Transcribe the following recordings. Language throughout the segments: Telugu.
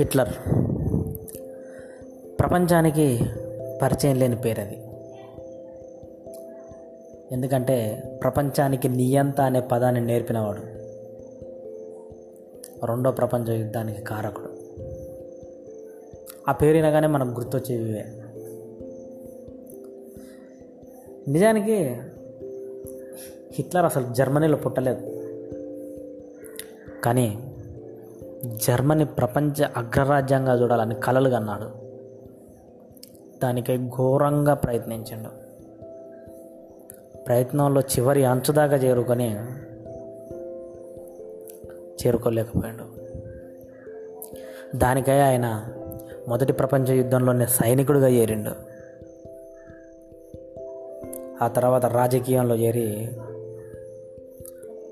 హిట్లర్. ప్రపంచానికి పరిచయం లేని పేరు అది ఎందుకంటే ప్రపంచానికి నియంత అనే పదాన్ని నేర్పినవాడు. రెండో ప్రపంచ యుద్ధానికి కారకుడు. ఆ పేరు వినగానే మనకు గుర్తొచ్చేవివే నిజానికి హిట్లర్ అసలు జర్మనీలో పుట్టలేదు. కానీ జర్మనీ ప్రపంచ అగ్రరాజ్యంగా చూడాలని కలలు కన్నాడు. దానికై ఘోరంగా ప్రయత్నించాడు. ప్రయత్నంలో చివరి అంచుదాకా చేరుకొని చేరుకోలేకపోయాడు. దానికై ఆయన మొదటి ప్రపంచ యుద్ధంలోనే సైనికుడిగా చేరిండు. ఆ తర్వాత రాజకీయంలో చేరి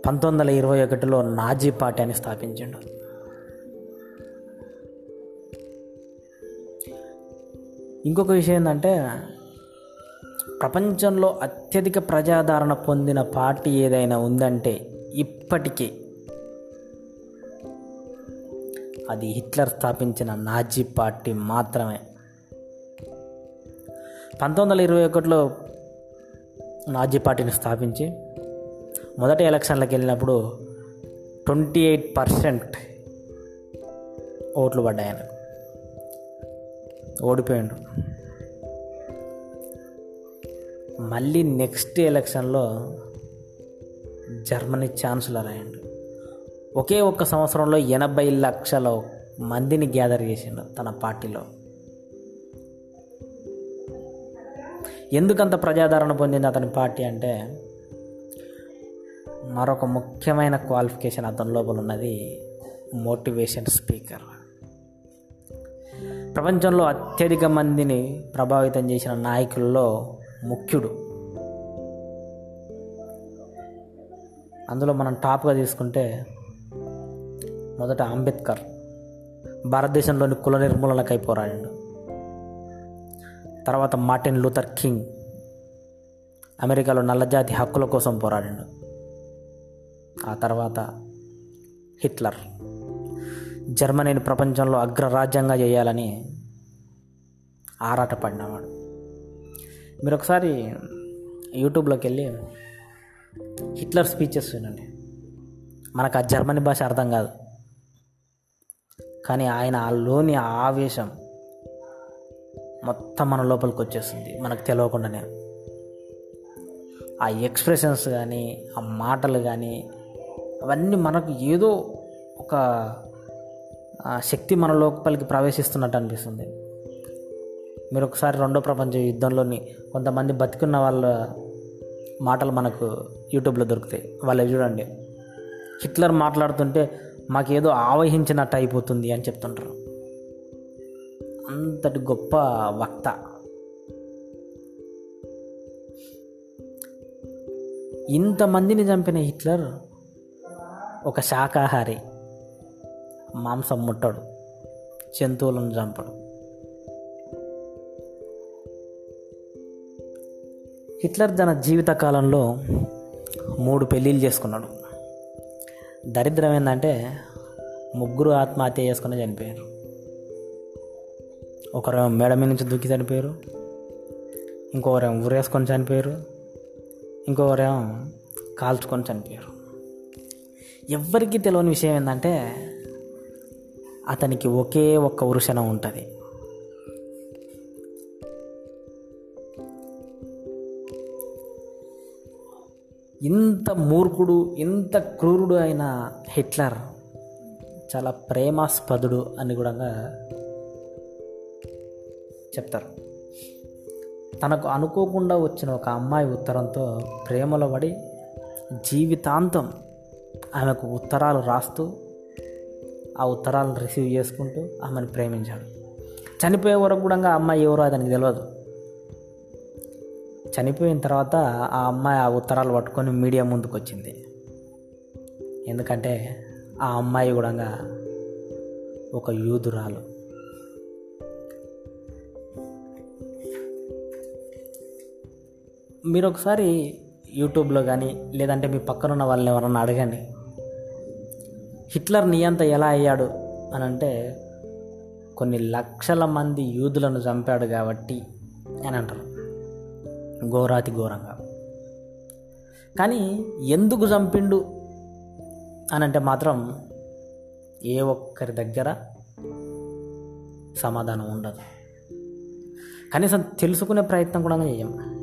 పంతొమ్మిది వందల ఇరవై ఒకటిలో నాజీ పార్టీ అని స్థాపించాడు. ఇంకొక విషయం ఏంటంటే ప్రపంచంలో అత్యధిక ప్రజాదరణ పొందిన పార్టీ ఏదైనా ఉందంటే ఇప్పటికీ అది హిట్లర్ స్థాపించిన నాజీ పార్టీ మాత్రమే. పంతొమ్మిది వందల ఇరవై ఒకటిలో నాజీ పార్టీని స్థాపించి మొదటి ఎలక్షన్లకు వెళ్ళినప్పుడు ట్వంటీ ఎయిట్ పర్సెంట్ ఓట్లు పడ్డాయి ఆయనకు ఓడిపోయాడు. మళ్ళీ నెక్స్ట్ ఎలక్షన్లో జర్మనీ ఛాన్సలర్ అయ్యాడు. ఒకే ఒక్క సంవత్సరంలో ఎనభై లక్షల మందిని గ్యాదర్ చేసిండు తన పార్టీలో. ఎందుకంత ప్రజాదరణ పొందింది అతని పార్టీ అంటే మరొక ముఖ్యమైన క్వాలిఫికేషన్ అతని లోపల ఉన్నది మోటివేషన్ స్పీకర్. ప్రపంచంలో అత్యధిక మందిని ప్రభావితం చేసిన నాయకుల్లో ముఖ్యుడు. అందులో మనం టాప్గా తీసుకుంటే మొదట అంబేద్కర్. భారతదేశంలోని కుల నిర్మూలనకై పోరాడాడు. తర్వాత మార్టిన్ లూథర్ కింగ్. అమెరికాలో నల్లజాతి హక్కుల కోసం పోరాడాడు. ఆ తర్వాత హిట్లర్. జర్మనీని ప్రపంచంలో అగ్రరాజ్యంగా చేయాలని ఆరాటపడినవాడు. మీరు ఒకసారి యూట్యూబ్లోకి వెళ్ళి హిట్లర్ స్పీచెస్ వినండి. మనకు ఆ జర్మనీ భాష అర్థం కాదు. కానీ ఆయన ఆ లోని ఆవేశం మొత్తం మన లోపలికి వచ్చేస్తుంది మనకు తెలియకుండానే ఆ ఎక్స్ప్రెషన్స్ కానీ ఆ మాటలు కానీ అవన్నీ మనకు ఏదో ఒక శక్తి మన లోపలికి ప్రవేశిస్తున్నట్టు అనిపిస్తుంది. మీరు ఒకసారి రెండో ప్రపంచ యుద్ధంలోని కొంతమంది బతికున్న వాళ్ళ మాటలు మనకు యూట్యూబ్లో దొరుకుతాయి. వాళ్ళు చూడండి. హిట్లర్ మాట్లాడుతుంటే మాకేదో ఆవహించినట్టు అయిపోతుంది అని చెప్తుంటారు. అంతటి గొప్ప వక్త. ఇంతమందిని చంపిన హిట్లర్ ఒక శాకాహారి. మాంసం ముట్టడు జంతువులను చంపడు. హిట్లర్ తన జీవిత కాలంలో మూడు పెళ్ళిళ్ళు చేసుకున్నాడు. దరిద్రం ఏంటంటే ముగ్గురు ఆత్మహత్య చేసుకుని చనిపోయారు. ఒకరు మేడ మీద నుంచి దుక్కి చనిపోయారు ఇంకొకరేమో ఊరేసుకొని చనిపోయారు ఇంకొకరేమో కాల్చుకొని చనిపోయారు. ఎవ్వరికీ తెలియని విషయం ఏంటంటే అతనికి ఒకే ఒక్క వృషణం ఉంటుంది. ఇంత మూర్ఖుడు ఇంత క్రూరుడు అయిన హిట్లర్ చాలా ప్రేమాస్పదుడు అని కూడా చెప్తారు. తనకు అనుకోకుండా వచ్చిన ఒక అమ్మాయి ఉత్తరంతో ప్రేమలో పడి జీవితాంతం ఆమెకు ఉత్తరాలు రాస్తూ ఆ ఉత్తరాలను రిసీవ్ చేసుకుంటూ ఆమెను ప్రేమించాడు. చనిపోయే వరకు కూడా ఆ అమ్మాయి ఎవరో అతనికి తెలియదు చనిపోయిన తర్వాత ఆ అమ్మాయి ఆ ఉత్తరాలు పట్టుకొని మీడియా ముందుకు వచ్చింది ఎందుకంటే ఆ అమ్మాయి కూడా ఒక యూదురాలు. మీరు ఒకసారి యూట్యూబ్లో కానీ లేదంటే మీ పక్కన ఉన్న వాళ్ళని ఎవరన్నా అడగండి. హిట్లర్ నియంత ఎలా అయ్యాడు అని అంటే కొన్ని లక్షల మంది యూదులను చంపాడు కాబట్టి అని అంటారు. ఘోరాతి ఘోరంగా. కానీ ఎందుకు చంపిండు అని అంటే మాత్రం ఏ ఒక్కరి దగ్గర సమాధానం ఉండదు. కనీసం తెలుసుకునే ప్రయత్నం కూడా చేయం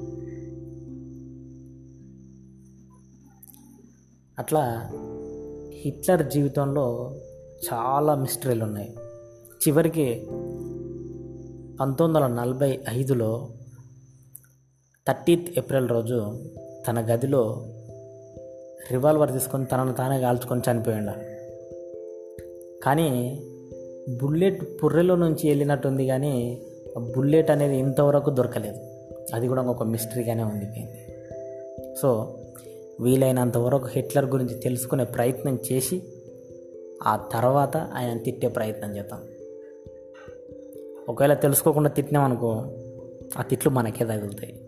అట్లా హిట్లర్ జీవితంలో చాలా మిస్టరీలు ఉన్నాయి. చివరికి పంతొమ్మిది వందల నలభై ఐదులో థర్టీత్ ఏప్రిల్ రోజు తన గదిలో రివాల్వర్ తీసుకొని తనను తానే కాల్చుకొని చనిపోయాడు. కానీ బుల్లెట్ పుర్రెలో నుంచి వెళ్ళినట్టుంది కానీ బుల్లెట్ అనేది ఇంతవరకు దొరకలేదు. అది కూడా ఒక మిస్టరీగానే ఉండిపోయింది. సో వీలైనంత వరకు హిట్లర్ గురించి తెలుసుకునే ప్రయత్నం చేసి ఆ తర్వాత ఆయన తిట్టే ప్రయత్నం చేద్దాం. ఒకవేళ తెలుసుకోకుండా తిట్టినామనుకో ఆ తిట్లు మనకే తగులుతాయి.